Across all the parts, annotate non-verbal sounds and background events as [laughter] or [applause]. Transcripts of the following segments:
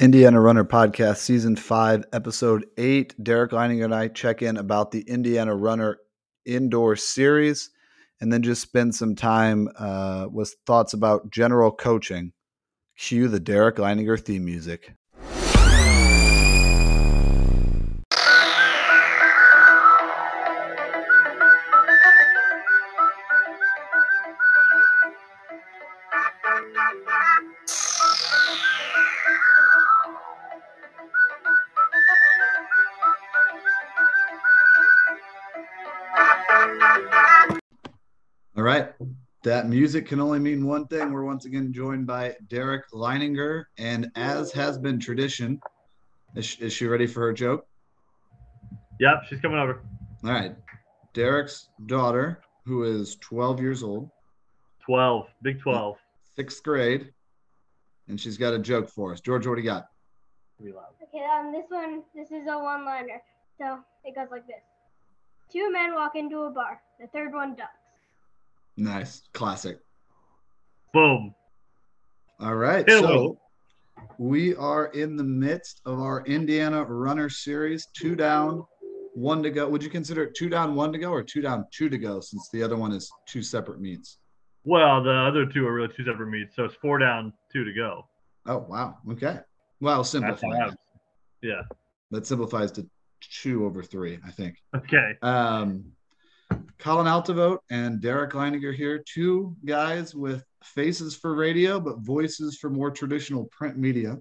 Indiana Runner Podcast, Season 5, Episode 8. Derek Leininger and I check in about the Indiana Runner Indoor Series and then just spend some time uh, with thoughts about general coaching. Cue the Derek Leininger theme music. That music can only mean one thing. We're once again joined by Derek Leininger. And as has been tradition, is she, is she ready for her joke? Yep, she's coming over. All right. Derek's daughter, who is 12 years old, 12, big 12. sixth grade, and she's got a joke for us. George, what do you got? Be loud. Okay, um, this one, this is a one-liner. So it goes like this: Two men walk into a bar. The third one ducks. Nice. Classic. Boom. All right. So we are in the midst of our Indiana Runner Series. Two down, one to go. Would you consider it two down, one to go, or two down, two to go, since the other one is two separate meets? Well, the other two are really two separate meets, so it's four down, two to go. Oh, wow. Okay. Well, simplify. that- Yeah. That simplifies to two over three, I think. Okay. Um, Colin Altevogt and Derek Leininger here, two guys with faces for radio, but voices for more traditional print media.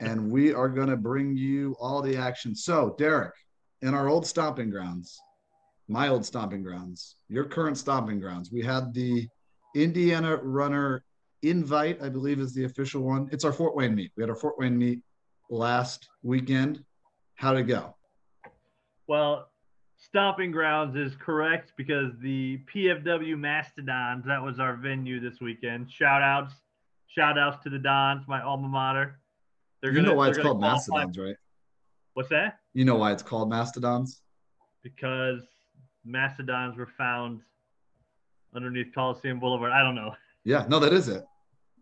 And we are going to bring you all the action. So, Derek, in our old stomping grounds, my old stomping grounds, your current stomping grounds, we had the Indiana Runner Invite, I believe is the official one. It's our Fort Wayne meet. We had our Fort Wayne meet last weekend. How'd it go? Well, Stomping Grounds is correct because the PFW Mastodons, that was our venue this weekend. Shout outs. Shout outs to the Dons, my alma mater. They're you know why it's called Mastodons, right? What's that? You know why it's called Mastodons? Because Mastodons were found underneath Coliseum Boulevard. I don't know. Yeah, no, that is it.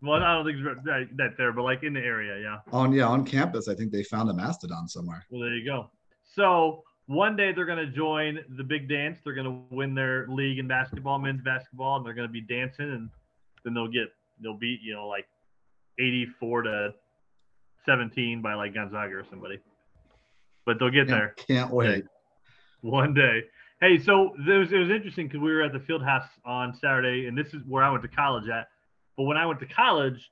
Well, I don't think it's that, that there, but like in the area, yeah. On yeah, on campus, I think they found a mastodon somewhere. Well, there you go. So one day they're going to join the big dance. They're going to win their league in basketball, men's basketball, and they're going to be dancing, and then they'll get they'll beat you know like eighty-four to seventeen by like Gonzaga or somebody. But they'll get there Can't wait. one day. Hey, so there was, it was interesting because we were at the field house on Saturday, and this is where I went to college at. But when I went to college,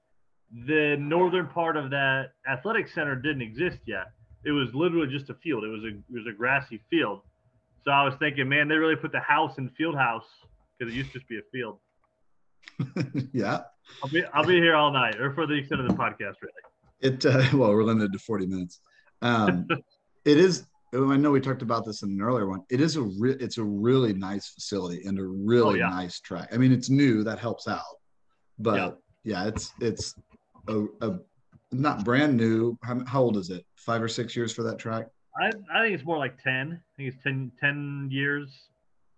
the northern part of that athletic center didn't exist yet. It was literally just a field. It was a it was a grassy field. So I was thinking, man, they really put the house in field house because it used to just be a field. [laughs] yeah. I'll be I'll be here all night, or for the extent of the podcast, really. It uh, [laughs] well, we're limited to 40 minutes. Um, [laughs] it is I know we talked about this in an earlier one. It is a re- it's a really nice facility and a really Oh, yeah. nice track. I mean, it's new, that helps out. But Yeah. yeah, it's it's a, a not brand new. How, how old is it? Five or six years for that track? I, I think it's more like 10. I think it's 10, 10 years.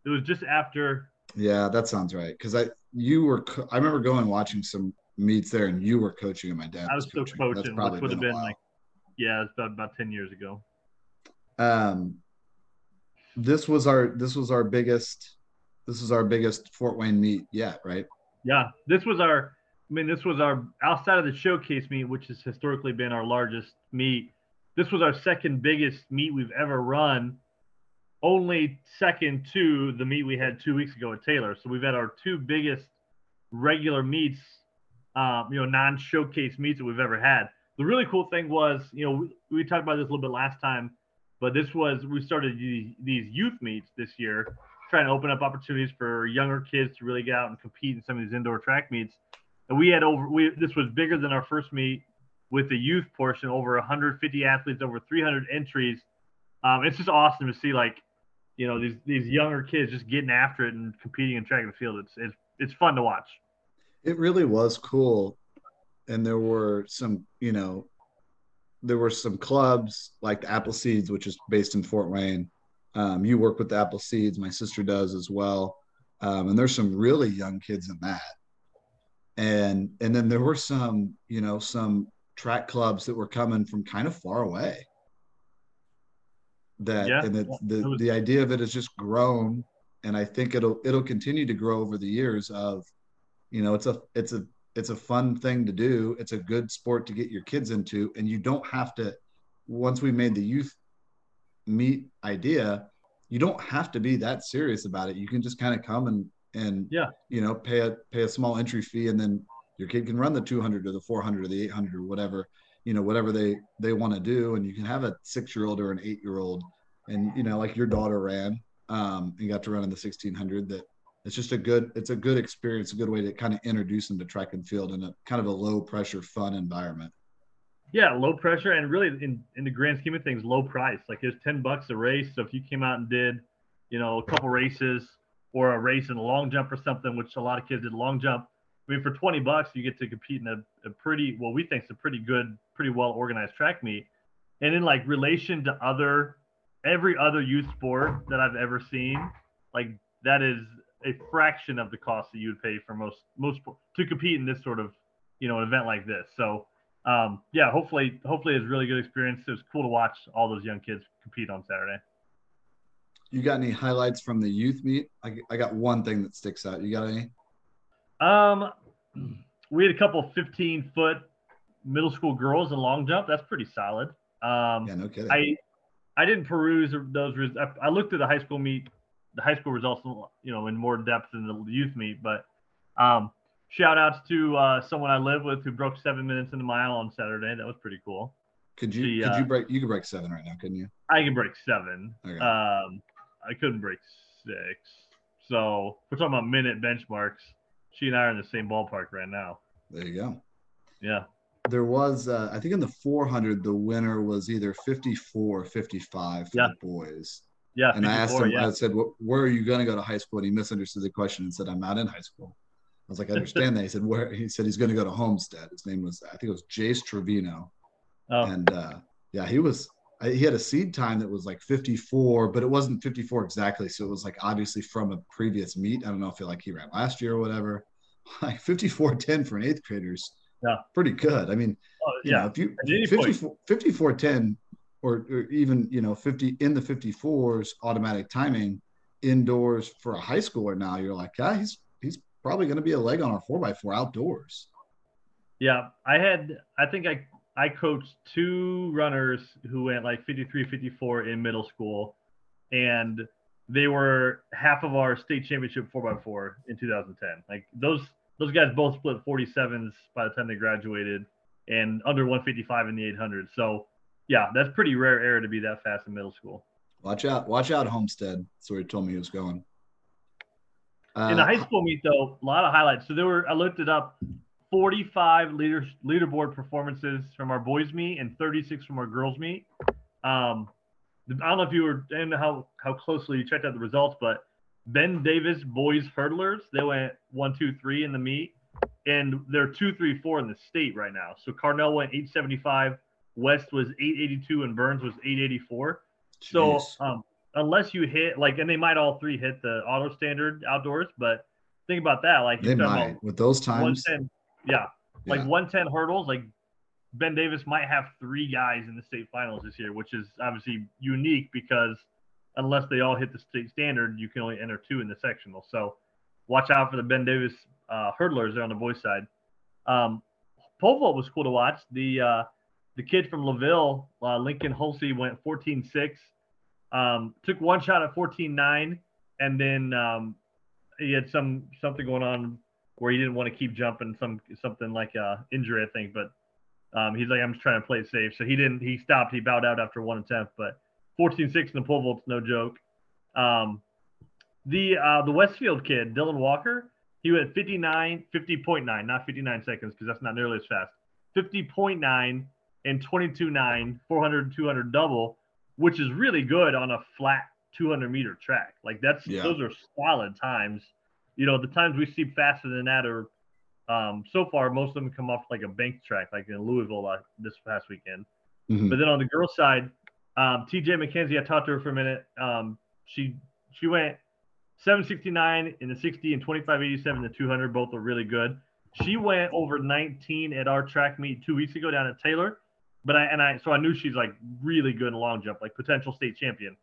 It was just after Yeah, that sounds right. Because I you were co- I remember going watching some meets there, and you were coaching, and my dad I was still That's coaching, probably which would have been a been while. like, yeah, it's about, about 10 years ago. um this was our this was our biggest this was our biggest Fort Wayne meet yet, right? Yeah, this was our. I mean, this was our outside of the showcase meet, which has historically been our largest meet. This was our second biggest meet we've ever run, only second to the meet we had two weeks ago at Taylor. So we've had our two biggest regular meets, um, you know, non-showcase meets that we've ever had. The really cool thing was, you know, we, we talked about this a little bit last time, but this was we started these, these youth meets this year, trying to open up opportunities for younger kids to really get out and compete in some of these indoor track meets. And we had over we this was bigger than our first meet with the youth portion, over 150 athletes, over 300 entries. Um, it's just awesome to see like, you know, these these younger kids just getting after it and competing in track and field. It's it's it's fun to watch. It really was cool. And there were some, you know, there were some clubs like the Apple Seeds, which is based in Fort Wayne. Um, you work with the Apple Seeds, my sister does as well. Um, and there's some really young kids in that. And and then there were some, you know, some track clubs that were coming from kind of far away. That Yeah, and that yeah, the was- the idea of it has just grown, and I think it'll it'll continue to grow over the years. Of, you know, it's a it's a it's a fun thing to do. It's a good sport to get your kids into, and you don't have to. Once we made the youth meet idea, you don't have to be that serious about it. You can just kind of come and and Yeah. you know pay a pay a small entry fee, and then your kid can run the 200 or the 400 or the 800 or whatever you know whatever they they want to do, and you can have a six year old or an eight year old, and you know like your daughter ran um, and got to run in the 1600. That it's just a good it's a good experience, a good way to kind of introduce them to track and field in a kind of a low pressure, fun environment. Yeah, low pressure and really in, in the grand scheme of things, low price. Like it's ten bucks a race. So if you came out and did, you know, a couple races or a race in a long jump or something, which a lot of kids did long jump. I mean, for twenty bucks, you get to compete in a, a pretty well, we think it's a pretty good, pretty well organized track meet. And in like relation to other every other youth sport that I've ever seen, like that is a fraction of the cost that you would pay for most most to compete in this sort of you know an event like this. So um, yeah, hopefully, hopefully it's a really good experience. It was cool to watch all those young kids compete on Saturday. You got any highlights from the youth meet? I, I got one thing that sticks out. You got any? Um, we had a couple 15 foot middle school girls in long jump. That's pretty solid. Um, Yeah, no kidding. I I didn't peruse those. res- I, I looked at the high school meet, the high school results, you know, in more depth than the youth meet. But um, shout outs to uh, someone I live with who broke seven minutes in the mile on Saturday. That was pretty cool. could you could uh, you break you could break seven right now, couldn't you? I can break seven. Okay. Um, I couldn't break six. So we're talking about minute benchmarks. She and I are in the same ballpark right now. There you go. Yeah. There was uh, I think in the 400 the winner was either 54 or 55 for Yeah. the boys. Yeah. And I asked him, yeah. I said, "Where are you going to go to high school?" And he misunderstood the question and said, "I'm not in high school." I was like, "I [laughs] understand that." He said, "Where?" He said he's going to go to Homestead. His name was, I think it was Jace Trevino, Oh, and uh, yeah, he was. I- He had a seed time that was like 54, but it wasn't 54 exactly. So it was like obviously from a previous meet. I don't know if it like he ran last year or whatever. [laughs] Like 54.10 for an eighth graders. Yeah. Pretty good. I mean, oh, yeah. know, if you At any point. 54, 5410 or, or even you know 50 in the 54s automatic timing indoors for a high schooler now you're like yeah he's he's probably going to be a leg on our 4x4 outdoors Yeah. I had, I think I, I coached two runners who went like 53, 54 in middle school. And they were half of our state championship 4x4 in 2010. Like those, those guys both split 47s by the time they graduated and under 155 in the 800. So, yeah, that's pretty rare air to be that fast in middle school. watch out watch out homestead that's where he told me he was going uh, in the high school meet though a lot of highlights so there were i looked it up 45 leader leaderboard performances from our boys meet and 36 from our girls meet. Um i don't know if you were and how how closely you checked out the results but ben davis boys hurdlers they went one two three in the meet and they're two three four in the state right now. So carnell went 875 west was 882 and burns was 884 so um, unless you hit like, and they might all three hit the auto standard outdoors, but think about that. Like they might with those times. 110, yeah, like yeah. 110 hurdles. Like Ben Davis might have three guys in the state finals this year, which is obviously unique because unless they all hit the state standard, you can only enter two in the sectional. So watch out for the Ben Davis uh, hurdlers there on the boys side. Um, pole vault was cool to watch. The uh, the kid from Laville, uh, Lincoln Hulsey, went 14-6. Um, took one shot at 14-9, and then um, he had some something going on where he didn't want to keep jumping, some something like uh, injury, I think. But um, he's like, I'm just trying to play it safe. So he didn't. He stopped. He bowed out after one attempt. But 14-6 in the pole vault's no joke. Um, the uh, the Westfield kid, Dylan Walker, he went 59, 50.9, not 59 seconds because that's not nearly as fast. 50.9 and 22.9, 400, 200 double, which is really good on a flat 200 meter track. Like that's Yeah. those are solid times. You know, the times we see faster than that are um, so far most of them come off like a bank track, like in Louisville uh, this past weekend. Mhm. But then on the girls' side, um, TJ McKenzie, I talked to her for a minute. Um, she she went 769 in the 60 and 2587 in the 200. Both are really good. She went over 19 at our track meet two weeks ago down at Taylor. But I and I so I knew she's like really good in long jump, like potential state champion.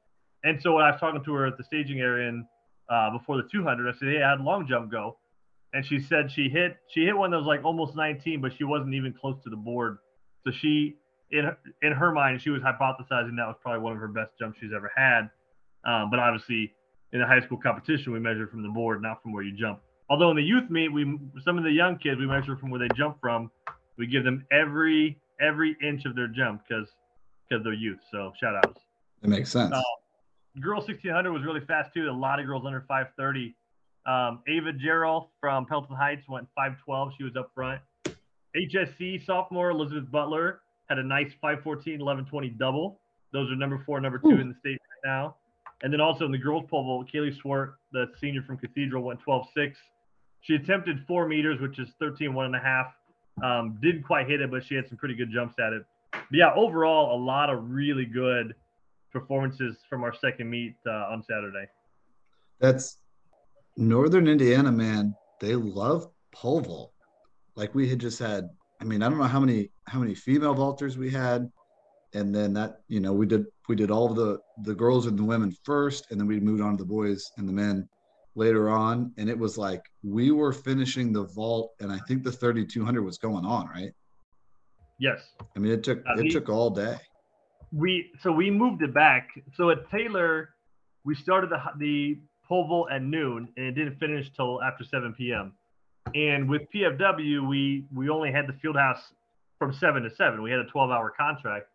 And so when I was talking to her at the staging area and uh, before the 200, I said, "Hey, I had long jump go," and she said she hit she hit one that was like almost 19, but she wasn't even close to the board. So she in in her mind, she was hypothesizing that was probably one of her best jumps she's ever had. Um, but obviously, in a high school competition, we measure from the board, not from where you jump. Although in the youth meet, we some of the young kids we measure from where they jump from. We give them every every inch of their jump because because they're youth. So shout outs. It makes sense. Uh, girl 1600 was really fast too. A lot of girls under 530. Um, Ava Gerald from Pelton Heights went 512. She was up front. HSE sophomore Elizabeth Butler had a nice 514, 1120 double. Those are number four, number two Ooh. in the state right now. And then also in the girls pole vault, Kaylee Swart, the senior from Cathedral, went 12.6. She attempted four meters, which is 13, one and a half. Um, didn't quite hit it, but she had some pretty good jumps at it. But yeah, overall, a lot of really good performances from our second meet uh, on Saturday. That's Northern Indiana, man. They love pole vault. Like we had just had. I mean, I don't know how many how many female vaulters we had, and then that you know we did we did all the the girls and the women first, and then we moved on to the boys and the men later on, and it was like we were finishing the vault, and I think the 3200 was going on, right? Yes. I mean, it took it took all day we so we moved it back. So at Taylor, we started the the pole vault at noon, and it didn't finish till after 7 p.m. And with PFW, we we only had the field house from seven to seven. We had a 12-hour contract.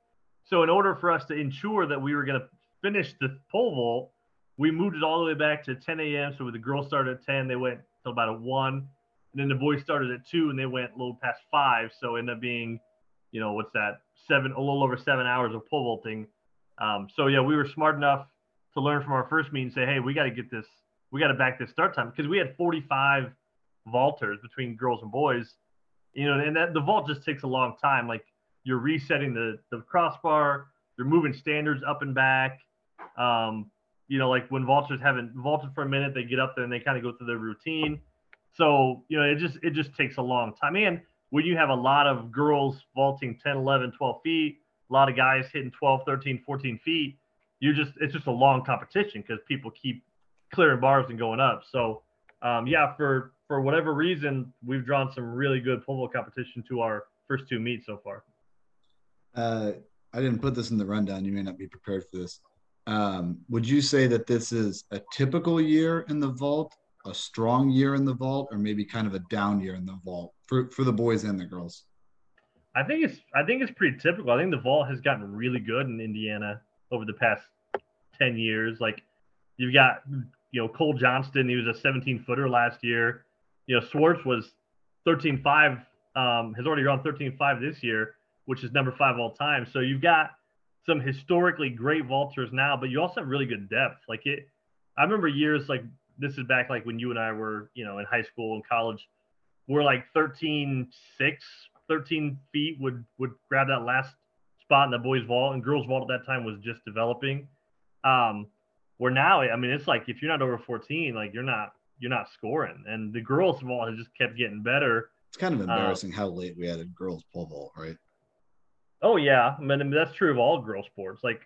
So in order for us to ensure that we were going to finish the pole vault, we moved it all the way back to 10 a.m. So with the girls started at 10, they went till about a one, and then the boys started at two, and they went a little past five. So ended up being, you know, what's that? seven, a little over seven hours of pole vaulting. Um, so yeah, we were smart enough to learn from our first meet and say, hey, we got to get this, we got to back this start time because we had 45 vaulters between girls and boys, you know, and that the vault just takes a long time. Like you're resetting the the crossbar, you're moving standards up and back. Um, you know, like when vaulters haven't vaulted for a minute, they get up there and they kind of go through their routine. So, you know, it just it just takes a long time. And when you have a lot of girls vaulting 10, 11, 12 feet, a lot of guys hitting 12, 13, 14 feet, You're just it's just a long competition because people keep clearing bars and going up. So um, yeah, for for whatever reason, we've drawn some really good pole vault competition to our first two meets so far. Uh, I didn't put this in the rundown. You may not be prepared for this. Um, would you say that this is a typical year in the vault, a strong year in the vault, or maybe kind of a down year in the vault? For for the boys and the girls? I think it's I think it's pretty typical. I think the vault has gotten really good in Indiana over the past ten years. Like you've got you know Cole Johnston, he was a 17 footer last year. You know Swartz was 13.5, um, has already gone 13.5 this year, which is number five all time. So you've got some historically great vaulters now, but you also have really good depth. Like it, I remember years like this is back like when you and I were you know in high school and college we're like 13 6 13 feet would would grab that last spot in the boys vault and girls vault at that time was just developing. Um where now i mean it's like if you're not over 14 like you're not you're not scoring. And the girls vault has just kept getting better. It's kind of embarrassing um, how late we added girls pole vault right? Oh yeah. I mean, that's true of all girl sports. Like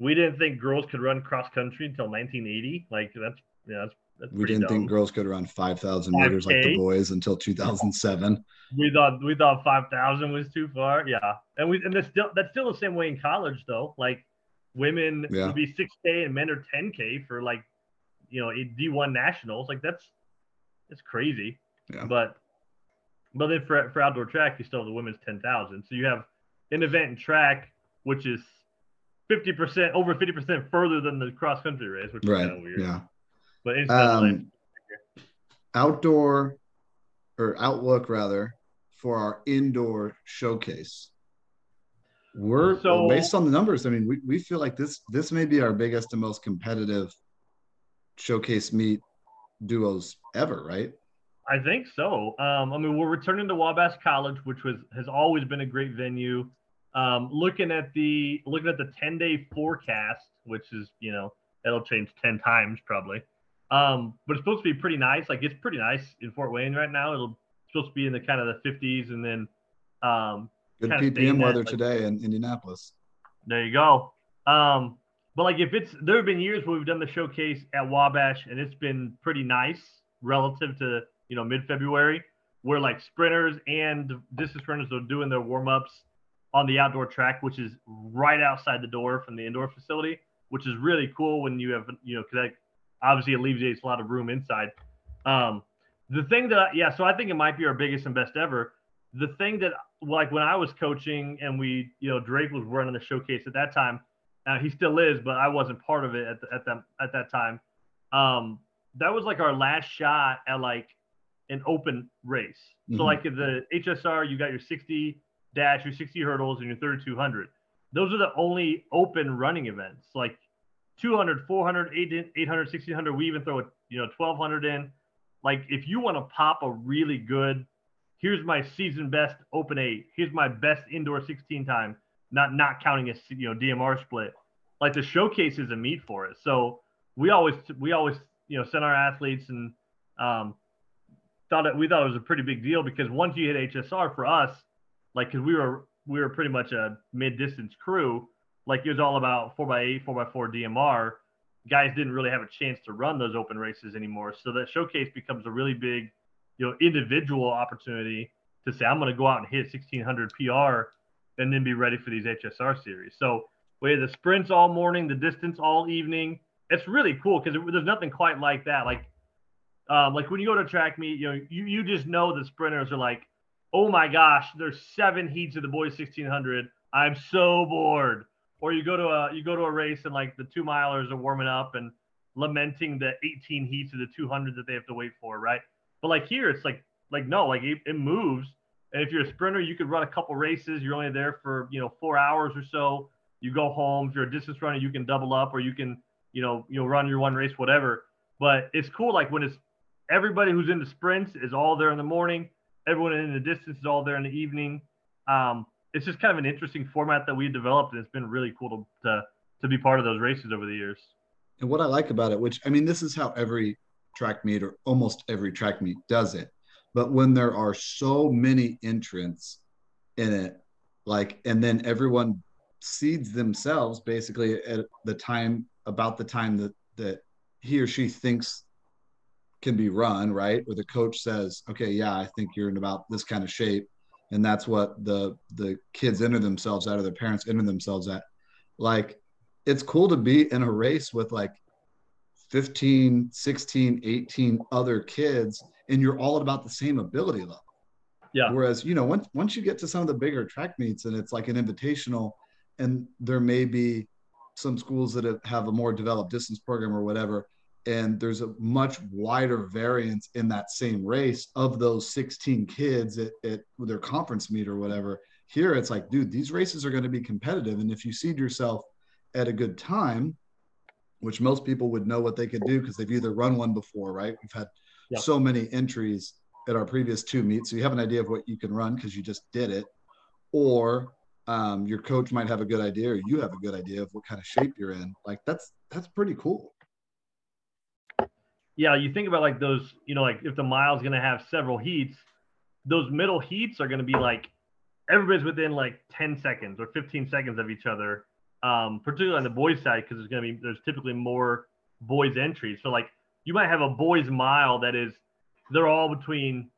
we didn't think girls could run cross country until 1980 like that's yeah that's that's we didn't think girls could run 5,000 meters like the boys until 2007. We thought we thought 5,000 was too far. Yeah, and we and that's still that's still the same way in college though. Like women yeah. would be 6K and men are 10K for like you know D1 nationals. Like that's it's crazy. Yeah. But but then for for outdoor track, you still have the women's 10,000. So you have an event in track which is 50% over 50% further than the cross country race, which right. is kind of weird. Yeah. But it's um, outdoor or outlook rather for our indoor showcase. We're so, based on the numbers. I mean, we, we feel like this this may be our biggest and most competitive showcase meet duos ever, right? I think so. Um, I mean, we're returning to Wabash College, which was has always been a great venue. Um, looking at the looking at the ten day forecast, which is you know it'll change ten times probably. Um, but it's supposed to be pretty nice. Like it's pretty nice in Fort Wayne right now. It'll supposed to be in the kind of the 50s, and then um, Good PPM that, weather like- today in Indianapolis. there you go. Um, but like if it's there have been years where we've done the showcase at Wabash and it's been pretty nice relative to you know mid February, where like sprinters and distance runners are doing their warm ups on the outdoor track, which is right outside the door from the indoor facility, which is really cool when you have you know because obviously alleviates a lot of room inside. Um, the thing that I, yeah, so I think it might be our biggest and best ever. The thing that like when I was coaching and we you know Drake was running the showcase at that time. Uh, he still is, but I wasn't part of it at the, at that at that time. Um, that was like our last shot at like an open race. So Mhm. like the HSR, you got your 60 dash, your 60 hurdles, and your 3200. Those are the only open running events. Like 200, 400, 800, 800 1600. We even throw a you know 1200 in. Like if you want to pop a really good, here's my season best open eight. Here's my best indoor 16 time. Not not counting a you know DMR split. Like the showcase is a meet for it. So we always we always you know send our athletes and um, thought it we thought it was a pretty big deal because once you hit HSR for us, like because we were we were pretty much a mid distance crew. Like it was all about four x eight, four x four DMR. Guys didn't really have a chance to run those open races anymore. So that showcase becomes a really big, you know, individual opportunity to say I'm going to go out and hit 1600 PR and then be ready for these HSR series. So we had the sprints all morning, the distance all evening. It's really cool because there's nothing quite like that. Like, um, like when you go to track meet, you know, you, you just know the sprinters are like, oh my gosh, there's seven heats of the boys 1600. I'm so bored. Or you go to a you go to a race and like the two milers are warming up and lamenting the 18 heats of the 200 that they have to wait for, right? But like here, it's like like no, like it, it moves. And if you're a sprinter, you could run a couple races. You're only there for you know four hours or so. You go home. If you're a distance runner, you can double up, or you can you know you'll run your one race, whatever. But it's cool like when it's everybody who's into sprints is all there in the morning. Everyone in the distance is all there in the evening. Um, it's just kind of an interesting format that we developed, and it's been really cool to, to to be part of those races over the years. And what I like about it, which I mean, this is how every track meet or almost every track meet does it. But when there are so many entrants in it, like, and then everyone seeds themselves basically at the time about the time that that he or she thinks can be run, right? Where the coach says, okay, yeah, I think you're in about this kind of shape. And that's what the the kids enter themselves at or their parents enter themselves at. Like it's cool to be in a race with like 15, 16, 18 other kids, and you're all at about the same ability level. Yeah. Whereas, you know, once once you get to some of the bigger track meets and it's like an invitational, and there may be some schools that have- have a more developed distance program or whatever, and there's a much wider variance in that same race of those 16 kids at, at their conference meet or whatever. Here it's like, dude, these races are going to be competitive. And if you seed yourself at a good time, which most people would know what they could do because they've either run one before, right? We've had Yep. so many entries at our previous two meets. So you have an idea of what you can run because you just did it. Or um, your coach might have a good idea, or you have a good idea of what kind of shape you're in. Like that's that's pretty cool. Yeah, you think about like those, you know, like if the mile's going to have several heats, those middle heats are going to be like everybody's within like 10 seconds or 15 seconds of each other, um, particularly on the boys' side, because there's going to be, there's typically more boys' entries. So, like, you might have a boys' mile that is, they're all between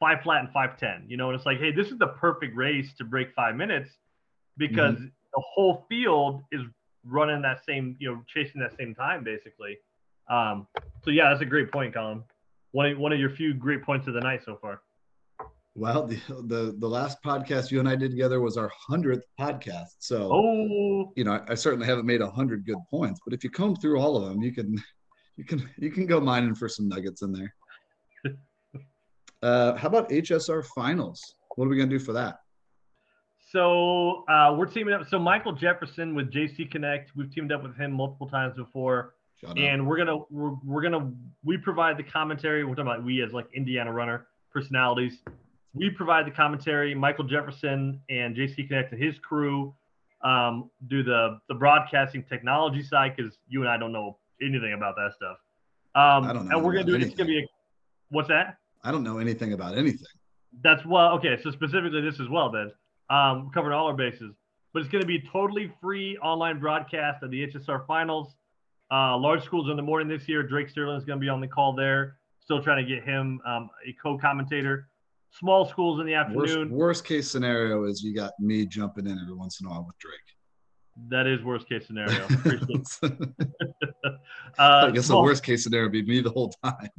five flat and 510, you know, and it's like, hey, this is the perfect race to break five minutes because the whole field is running that same, you know, chasing that same time basically. Um, so yeah, that's a great point, Colin. One of, one of your few great points of the night so far. Well, the, the the last podcast you and I did together was our hundredth podcast. So Oh, you know, I, I certainly haven't made a hundred good points, but if you comb through all of them, you can you can you can go mining for some nuggets in there. [laughs] uh, how about HSR finals? What are we gonna do for that? so uh, we're teaming up. So Michael Jefferson with JC Connect, we've teamed up with him multiple times before, Shout out. and we're gonna we're, we're gonna we provide the commentary. We're talking about we as like Indiana runner personalities. We provide the commentary. Michael Jefferson and JC Connect and his crew um, do the the broadcasting technology side because you and I don't know anything about that stuff. Um, I don't know and we're gonna do about it's gonna be a, what's that? I don't know anything about anything. That's well, okay. So specifically this as well, then, um, covering all our bases. But it's going to be totally free online broadcast of the HSR finals. Uh, large schools in the morning this year. Drake Sterling is going to be on the call there. Still trying to get him um, a co-commentator. Small schools in the afternoon. Worst, worst case scenario is you got me jumping in every once in a while with Drake. That is worst case scenario. [laughs] [laughs] [laughs] uh, I guess small, the worst case scenario would be me the whole time.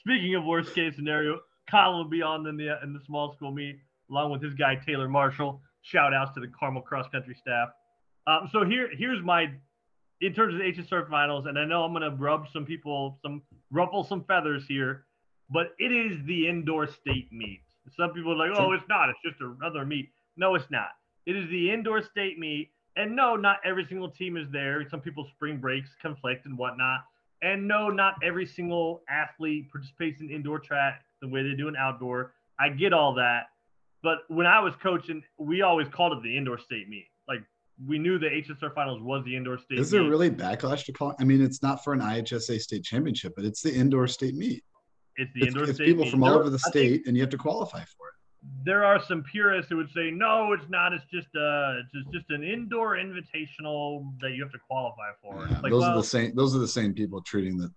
Speaking of worst case scenario, Kyle will be on in the in the small school meet along with his guy Taylor Marshall. Shout outs to the Carmel cross country staff. Um, so here here's my in terms of the HSR finals, and I know I'm gonna rub some people some ruffle some feathers here, but it is the indoor state meet. Some people are like, oh, it's not. It's just another meet. No, it's not. It is the indoor state meet. And no, not every single team is there. Some people's spring breaks conflict and whatnot. And no, not every single athlete participates in indoor track the way they do in outdoor. I get all that. But when I was coaching, we always called it the indoor state meet. We knew the HSR finals was the indoor state. Is there really backlash to call? I mean, it's not for an IHSA state championship, but it's the indoor state meet. It's the indoor it's state. people meet. from all over the state, and you have to qualify for it there are some purists who would say no it's not it's just uh it's just an indoor invitational that you have to qualify for yeah, like, those well, are the same those are the same people treating the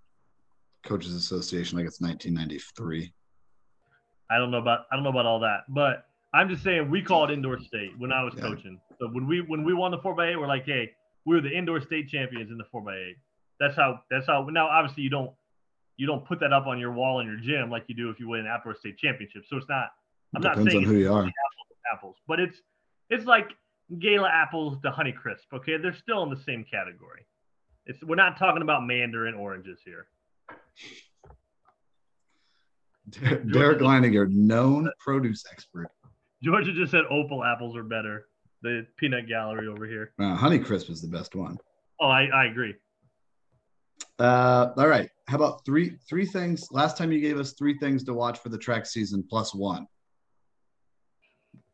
coaches association like it's 1993 i don't know about i don't know about all that but i'm just saying we call it indoor state when i was yeah. coaching so when we when we won the 4x8 we're like hey we are the indoor state champions in the 4x8 that's how that's how now obviously you don't you don't put that up on your wall in your gym like you do if you win an outdoor state championship so it's not I'm Depends not saying on who you are. Apples, apples, but it's it's like Gala apples to Honey Crisp. Okay, they're still in the same category. It's we're not talking about mandarin oranges here. [laughs] Derek Leininger, known produce expert. Georgia just said opal apples are better. The peanut gallery over here. Uh, Honey Crisp is the best one. Oh, I, I agree. Uh, all right. How about three three things? Last time you gave us three things to watch for the track season plus one.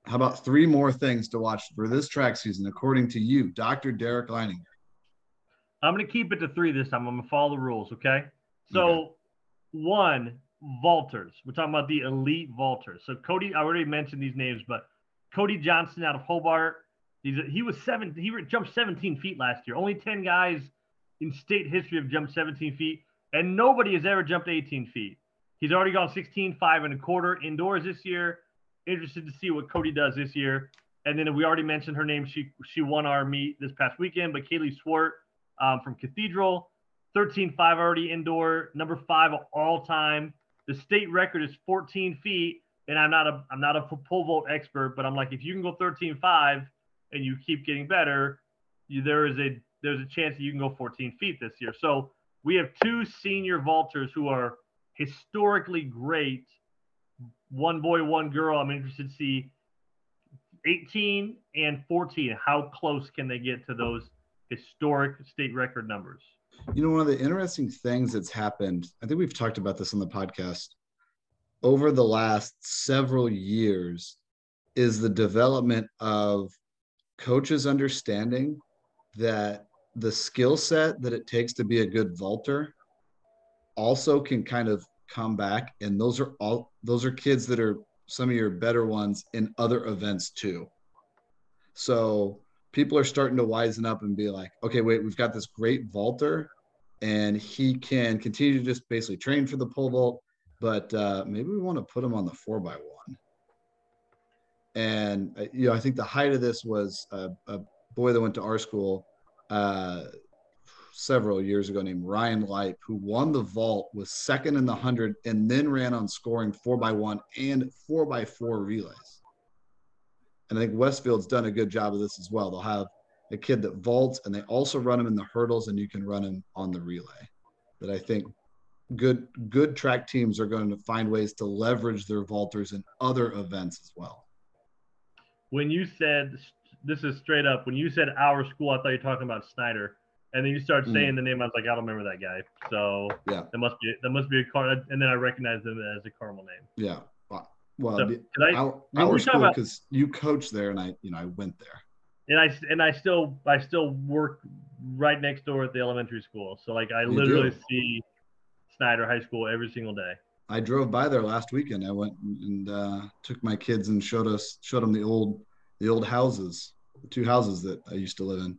How about three more things to watch for this track season, according to you, Dr. Derek Leininger? I'm going to keep it to three this time. I'm going to follow the rules, okay? So, okay. one, vaulters. We're talking about the elite vaulters. So, Cody, I already mentioned these names, but Cody Johnson out of Hobart. He's a, he was seven. He jumped 17 feet last year. Only 10 guys in state history have jumped 17 feet, and nobody has ever jumped 18 feet. He's already gone 16, five and a quarter indoors this year interested to see what Cody does this year. And then we already mentioned her name. She she won our meet this past weekend, but Kaylee Swart um, from Cathedral, 13-5 already indoor, number five all time. The state record is 14 feet, and I'm not a I'm not a pole vault expert, but I'm like if you can go 13-5 and you keep getting better, you, there is a there's a chance that you can go 14 feet this year. So we have two senior vaulters who are historically great one boy, one girl. I'm interested to see 18 and 14. How close can they get to those historic state record numbers? You know, one of the interesting things that's happened, I think we've talked about this on the podcast over the last several years, is the development of coaches understanding that the skill set that it takes to be a good vaulter also can kind of come back. And those are all those are kids that are some of your better ones in other events too. So people are starting to wisen up and be like okay wait we've got this great vaulter and he can continue to just basically train for the pole vault but uh, maybe we want to put him on the four by one and uh, you know i think the height of this was a, a boy that went to our school uh, several years ago named Ryan Lipe, who won the vault, was second in the 100, and then ran on scoring four by one and four by four relays. And I think Westfield's done a good job of this as well. They'll have a kid that vaults, and they also run him in the hurdles, and you can run him on the relay. That I think good good track teams are going to find ways to leverage their vaulters in other events as well. When you said this is straight up, when you said our school, I thought you were talking about Snider and then you start saying mm. the name. I was like, I don't remember that guy. So yeah, that must be that must be a car. And then I recognized him as a Carmel name. Yeah. Well, so, the, I, our, our school because you coach there, and I, you know, I went there. And I and I still I still work right next door at the elementary school. So like I you literally do. see Snider High School every single day. I drove by there last weekend. I went and uh, took my kids and showed us showed them the old the old houses, the two houses that I used to live in.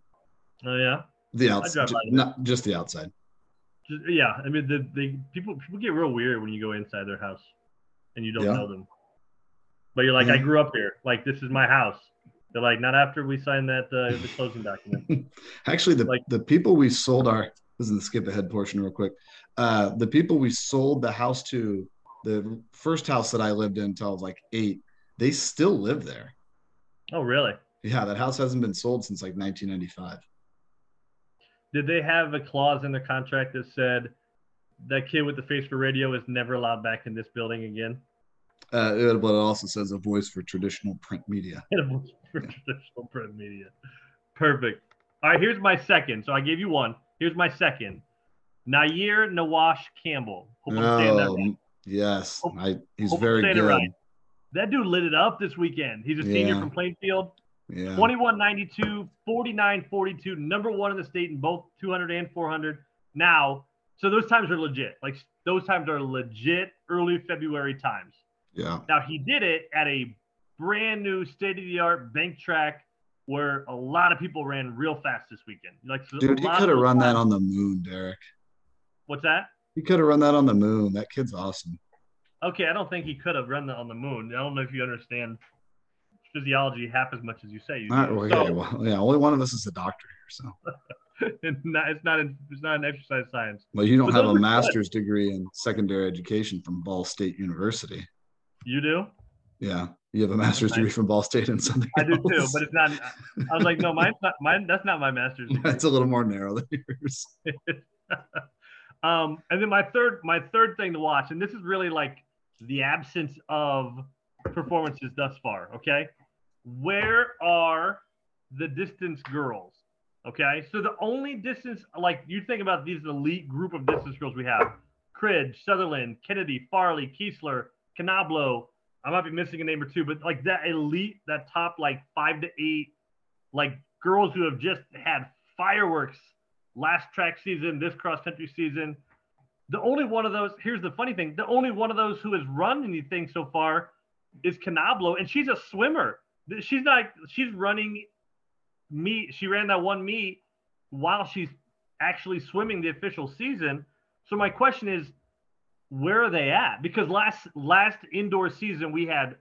Oh yeah. The outside, not just the outside. Just, yeah, I mean, the, the people people get real weird when you go inside their house and you don't Yeah. know them. But you're like, Yeah. I grew up here. Like this is my house. They're like, not after we signed that uh, the closing document. [laughs] Actually, the Like- the people we sold our this is the skip ahead portion real quick. Uh, the people we sold the house to, the first house that I lived in until I was like eight, they still live there. oh, really? Yeah, that house hasn't been sold since like 1995. Did they have a clause in the contract that said that kid with the face for radio is never allowed back in this building again? Uh, but it also says a voice for traditional print media. [laughs] for traditional print media. Perfect. All right, here's my second. So I gave you one. Here's my second. Nair Nawash Campbell. Hope Oh, right. yes, Hope- I, he's very good. right. That dude lit it up this weekend. He's a senior Yeah. from Plainfield. Yeah, 21 92, 49 42, number one in the state in both 200 and 400. Now, so those times are legit. Like those times are legit early February times. Yeah. Now he did it at a brand new state of the art bank track where a lot of people ran real fast this weekend. Like so Dude, he could have run that on the moon, Derek. What's that? He could have run that on the moon. That kid's awesome. Okay, I don't think he could have run that on the moon. I don't know if you understand physiology half as much as you say you do. All right, well, So- okay, well, yeah, only one of us is a doctor here, so. [laughs] it's not it's not an, it's not an exercise science. Well, you don't But have a are good. master's degree in secondary education from Ball State University. You do? Yeah, you have a master's degree from Ball State and something I do too, else. but it's not. I was like, no, [laughs] mine's not. Mine. That's not my master's. degree. That's a little more narrow than yours. [laughs] um, and then my third, my third thing to watch, and this is really like the absence of performances thus far. Okay, where are the distance girls? Okay, so the only distance, like you think about these elite group of distance girls we have: Cridge, Sutherland, Kennedy, Farley, Kiesler, Canablo. I might be missing a name or two, but like that elite, that top like five to eight, like girls who have just had fireworks last track season, this cross country season. The only one of those, here's the funny thing, the only one of those who has run anything so far is Canablo, and she's a swimmer. She's not, she's running meet. She ran that one meet while she's actually swimming the official season. So my question is, where are they at? Because last last indoor season we had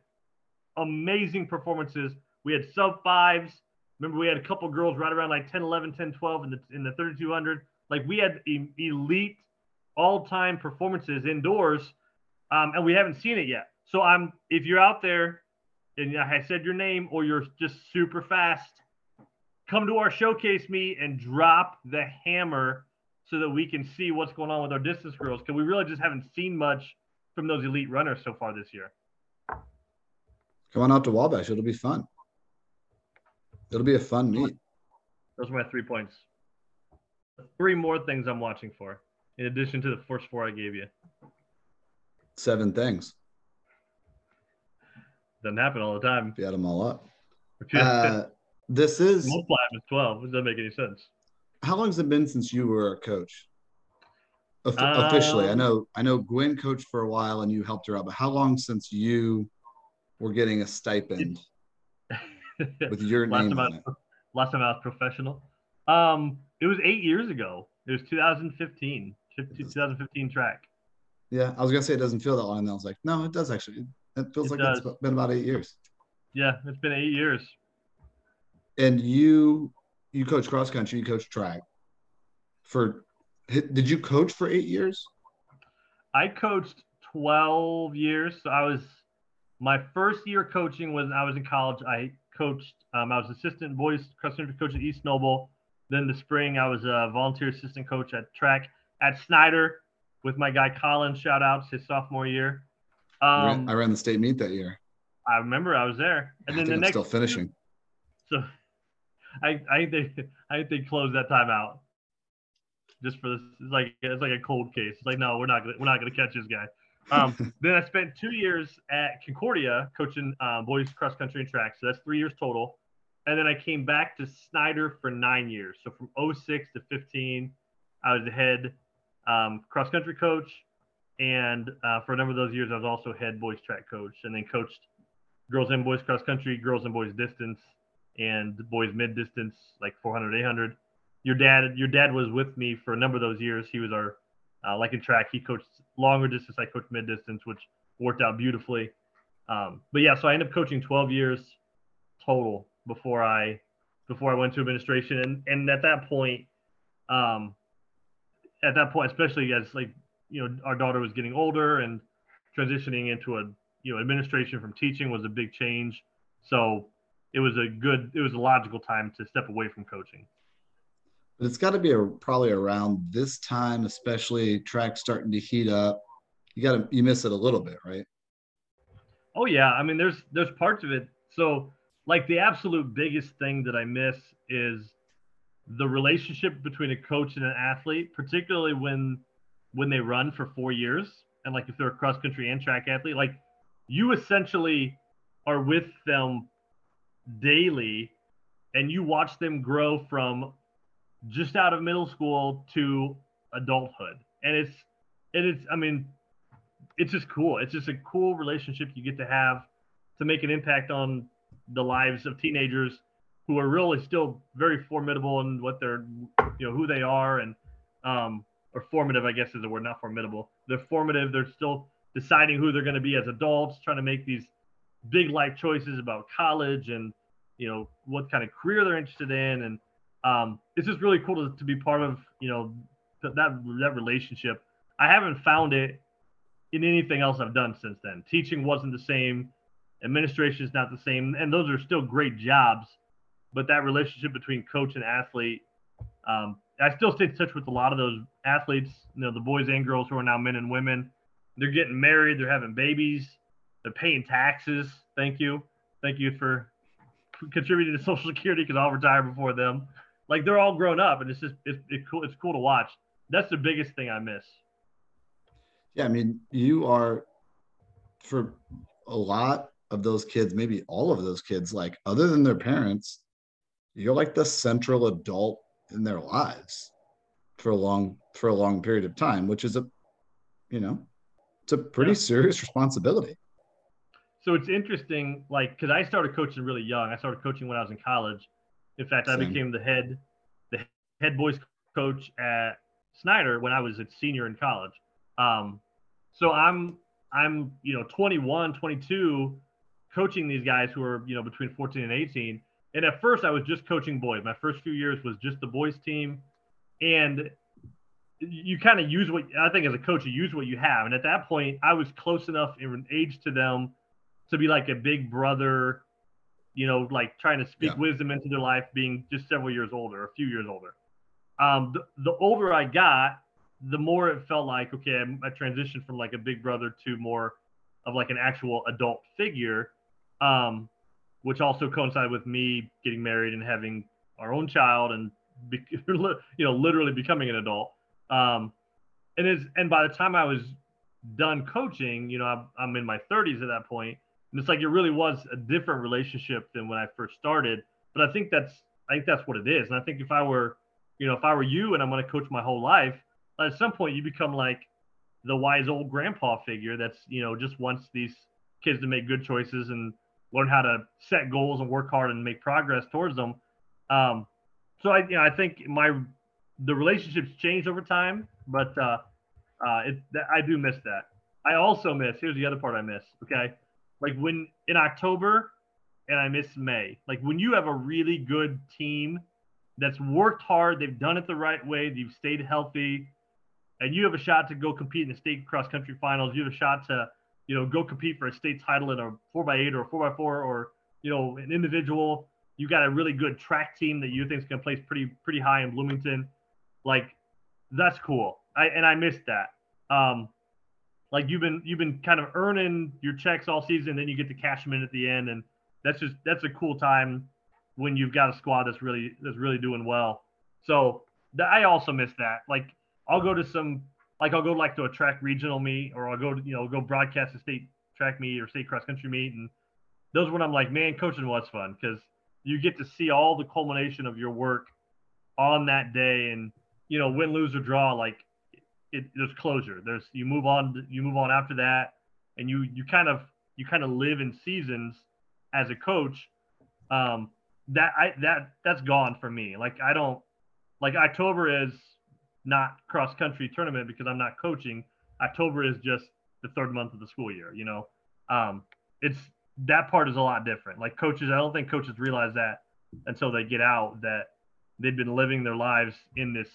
amazing performances. We had sub fives. Remember, we had a couple girls right around like 10, 11, 10, 12 in the, in the 3200. Like we had elite all time performances indoors, um, and we haven't seen it yet. So I'm if you're out there and I said your name or you're just super fast, come to our showcase meet and drop the hammer so that we can see what's going on with our distance girls because we really just haven't seen much from those elite runners so far this year. Come on out to Wabash. It'll be fun. It'll be a fun meet. Those are my three points. Three more things I'm watching for, in addition to the first four I gave you. Seven things. Doesn't happen all the time. If you add them all up. [laughs] Uh, this is multiply them is 12. Does that make any sense? How long has it been since you were a coach? Off- Um, officially, I know I know Gwen coached for a while and you helped her out, but how long since you were getting a stipend [laughs] with your last name time, I it? last time I was professional. Um, it was eight years ago. It was 2015, 2015 track. Yeah, I was gonna say it doesn't feel that long, and I was like, no, it does actually. It feels It like it's does. been about eight years. Yeah, it's been eight years. And you you coach cross country, you coach track. For did you coach for eight years? I coached 12 years. So I was my first year coaching was I was in college. I coached. Um, I was assistant boys cross country coach at East Noble. Then the spring I was a volunteer assistant coach at track at Snider with my guy Colin. Shout outs his sophomore year. I ran- Um, I ran the state meet that year. I remember I was there, and I then think the I'm next still finishing. So I I think they [laughs] I think they closed that time out. Just for this, it's like it's like a cold case. It's like no, we're not gonna we're not gonna catch this guy. Um, [laughs] then I spent two years at Concordia coaching um, boys cross country and track. So that's three years total. And then I came back to Snider for nine years. So from 06 to 15, I was the head um, cross country coach. and uh, for a number of those years, I was also head boys track coach, and then coached girls and boys cross country, girls and boys distance, and boys mid distance, like 400, 800. Your dad, your dad was with me for a number of those years. He was our, uh, like in track, he coached longer distance. I coached mid distance, which worked out beautifully. Um, but yeah, so I ended up coaching 12 years total before I, before I went to administration, and and at that point, um, at that point, especially as like you know our daughter was getting older and transitioning into a you know administration from teaching was a big change. So it was a good, it was a logical time to step away from coaching. But it's got to be a, probably around this time, especially track starting to heat up. You got to you miss it a little bit, right? Oh yeah, I mean there's there's parts of it. So like the absolute biggest thing that I miss is the relationship between a coach and an athlete, particularly when when they run for four years and like if they're a cross country and track athlete, like you essentially are with them daily and you watch them grow from just out of middle school to adulthood. And it's and it's I mean it's just cool. It's just a cool relationship you get to have to make an impact on the lives of teenagers who are really still very formidable in what they're you know who they are and um or formative I guess is the word not formidable. They're formative. They're still deciding who they're going to be as adults, trying to make these big life choices about college and you know what kind of career they're interested in, and um, it's just really cool to, to be part of you know th- that that relationship. I haven't found it in anything else I've done since then. Teaching wasn't the same, administration is not the same, and those are still great jobs. But that relationship between coach and athlete, um, I still stay in touch with a lot of those athletes. You know, the boys and girls who are now men and women. They're getting married. They're having babies. They're paying taxes. Thank you. Thank you for contributing to Social Security because I'll retire before them. Like they're all grown up, and it's just it's, it's cool. It's cool to watch. That's the biggest thing I miss. Yeah, I mean, you are for a lot of those kids, maybe all of those kids, like other than their parents, you're like the central adult in their lives for a long for a long period of time, which is a you know, it's a pretty yeah. serious responsibility so it's interesting, like, because I started coaching really young. I started coaching when I was in college. In fact, Same. I became the head, the head boys coach at Snider when I was a senior in college. Um, so I'm, I'm, you know, 21, 22, coaching these guys who are, you know, between 14 and 18. And at first, I was just coaching boys. My first few years was just the boys team, and you kind of use what I think as a coach, you use what you have. And at that point, I was close enough in age to them to be like a big brother, you know, like trying to speak yeah. wisdom into their life, being just several years older, a few years older. Um, the, the older I got, the more it felt like okay, I, I transitioned from like a big brother to more of like an actual adult figure, um, which also coincided with me getting married and having our own child and be, [laughs] you know literally becoming an adult. Um, and is and by the time I was done coaching, you know, I'm, I'm in my 30s at that point. And it's like it really was a different relationship than when I first started. But I think that's I think that's what it is. And I think if I were, you know, if I were you and I'm going to coach my whole life, at some point you become like the wise old grandpa figure that's you know just wants these kids to make good choices and learn how to set goals and work hard and make progress towards them. Um, so I, you know, I think my the relationships changed over time, but uh, uh, it, I do miss that. I also miss. Here's the other part I miss. Okay, like when in October and I miss May. Like when you have a really good team that's worked hard, they've done it the right way, they've stayed healthy, and you have a shot to go compete in the state cross country finals. You have a shot to, you know, go compete for a state title in a four by eight or a four by four or you know an individual. You got a really good track team that you think is going to place pretty pretty high in Bloomington. Like that's cool. I and I missed that. Um, like you've been you've been kind of earning your checks all season, then you get to cash them in at the end, and that's just that's a cool time when you've got a squad that's really that's really doing well. So the, I also miss that. Like I'll go to some like I'll go like to a track regional meet, or I'll go to you know go broadcast a state track meet or state cross country meet, and those when I'm like, man, coaching was fun because you get to see all the culmination of your work on that day, and you know win, lose or draw, like it, there's closure. There's you move on you move on after that, and you you kind of you kind of live in seasons as a coach. Um, that I that that's gone for me. Like I don't like October is not cross country tournament because I'm not coaching. October is just the third month of the school year. You know, um, it's that part is a lot different. Like coaches, I don't think coaches realize that until they get out that they've been living their lives in this,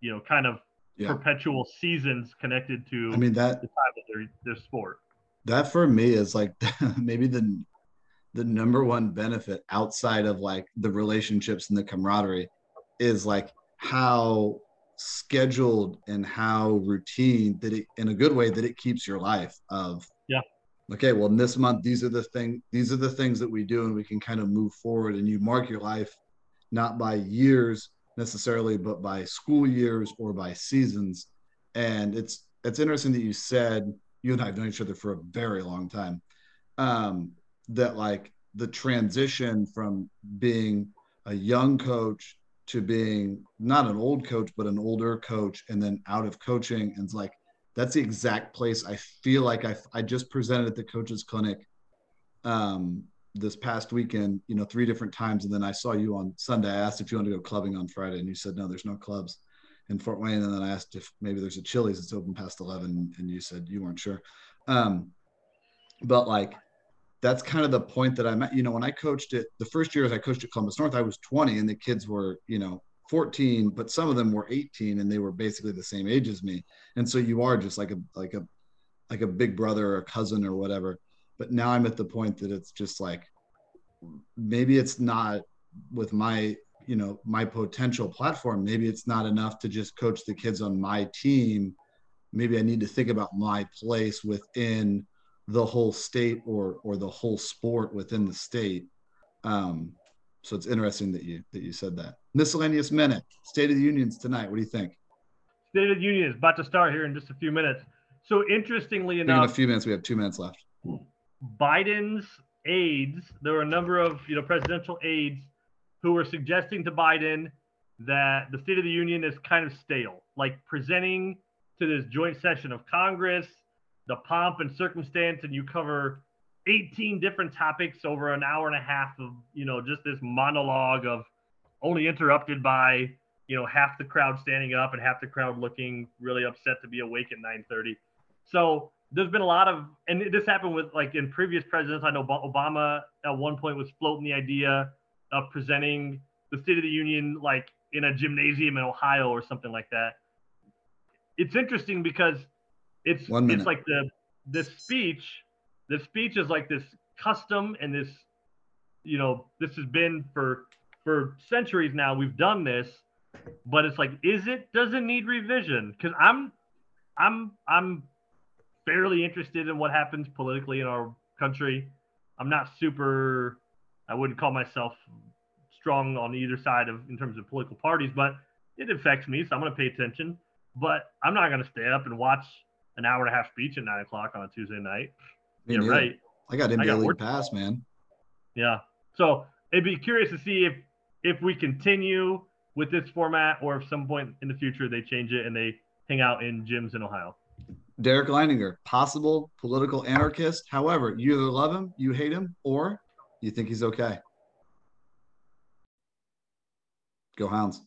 you know, kind of yeah. perpetual seasons connected to. I mean that the time of their their sport. That for me is like [laughs] maybe the the number one benefit outside of like the relationships and the camaraderie is like how scheduled and how routine that it in a good way that it keeps your life of yeah okay well in this month these are the thing these are the things that we do and we can kind of move forward and you mark your life not by years necessarily but by school years or by seasons. And it's it's interesting that you said you and I have known each other for a very long time um that like the transition from being a young coach to being not an old coach but an older coach and then out of coaching. And it's like that's the exact place i feel like i, I just presented at the coaches clinic um, this past weekend you know three different times and then i saw you on sunday i asked if you wanted to go clubbing on friday and you said no there's no clubs in fort wayne and then i asked if maybe there's a chili's that's open past 11 and you said you weren't sure um, but like that's kind of the point that I'm at. You know, when I coached it, the first years I coached at Columbus North, I was 20 and the kids were, you know, 14, but some of them were 18 and they were basically the same age as me. And so you are just like a like a like a big brother or a cousin or whatever. But now I'm at the point that it's just like maybe it's not with my you know my potential platform maybe it's not enough to just coach the kids on my team maybe i need to think about my place within the whole state or or the whole sport within the state. Um, so it's interesting that you that you said that. Miscellaneous minute, State of the Unions tonight. What do you think? State of the Union is about to start here in just a few minutes. So interestingly enough, in a few minutes, we have two minutes left. Biden's aides, there were a number of you know presidential aides who were suggesting to Biden that the State of the Union is kind of stale, like presenting to this joint session of Congress the pomp and circumstance and you cover 18 different topics over an hour and a half of you know just this monologue of only interrupted by you know half the crowd standing up and half the crowd looking really upset to be awake at 9:30 so there's been a lot of and this happened with like in previous presidents i know obama at one point was floating the idea of presenting the state of the union like in a gymnasium in ohio or something like that it's interesting because it's One minute. it's like the this speech. The speech is like this custom and this, you know, this has been for for centuries now. We've done this, but it's like, is it? Does it need revision? Because I'm, I'm, I'm fairly interested in what happens politically in our country. I'm not super. I wouldn't call myself strong on either side of in terms of political parties, but it affects me, so I'm going to pay attention. But I'm not going to stay up and watch an hour and a half speech at nine o'clock on a Tuesday night. Yeah, right. I got NBA League Pass, man. Yeah. So it'd be curious to see if if we continue with this format or if some point in the future they change it and they hang out in gyms in Ohio. Derek Leininger, possible political anarchist. However, you either love him, you hate him, or you think he's okay. Go Hounds.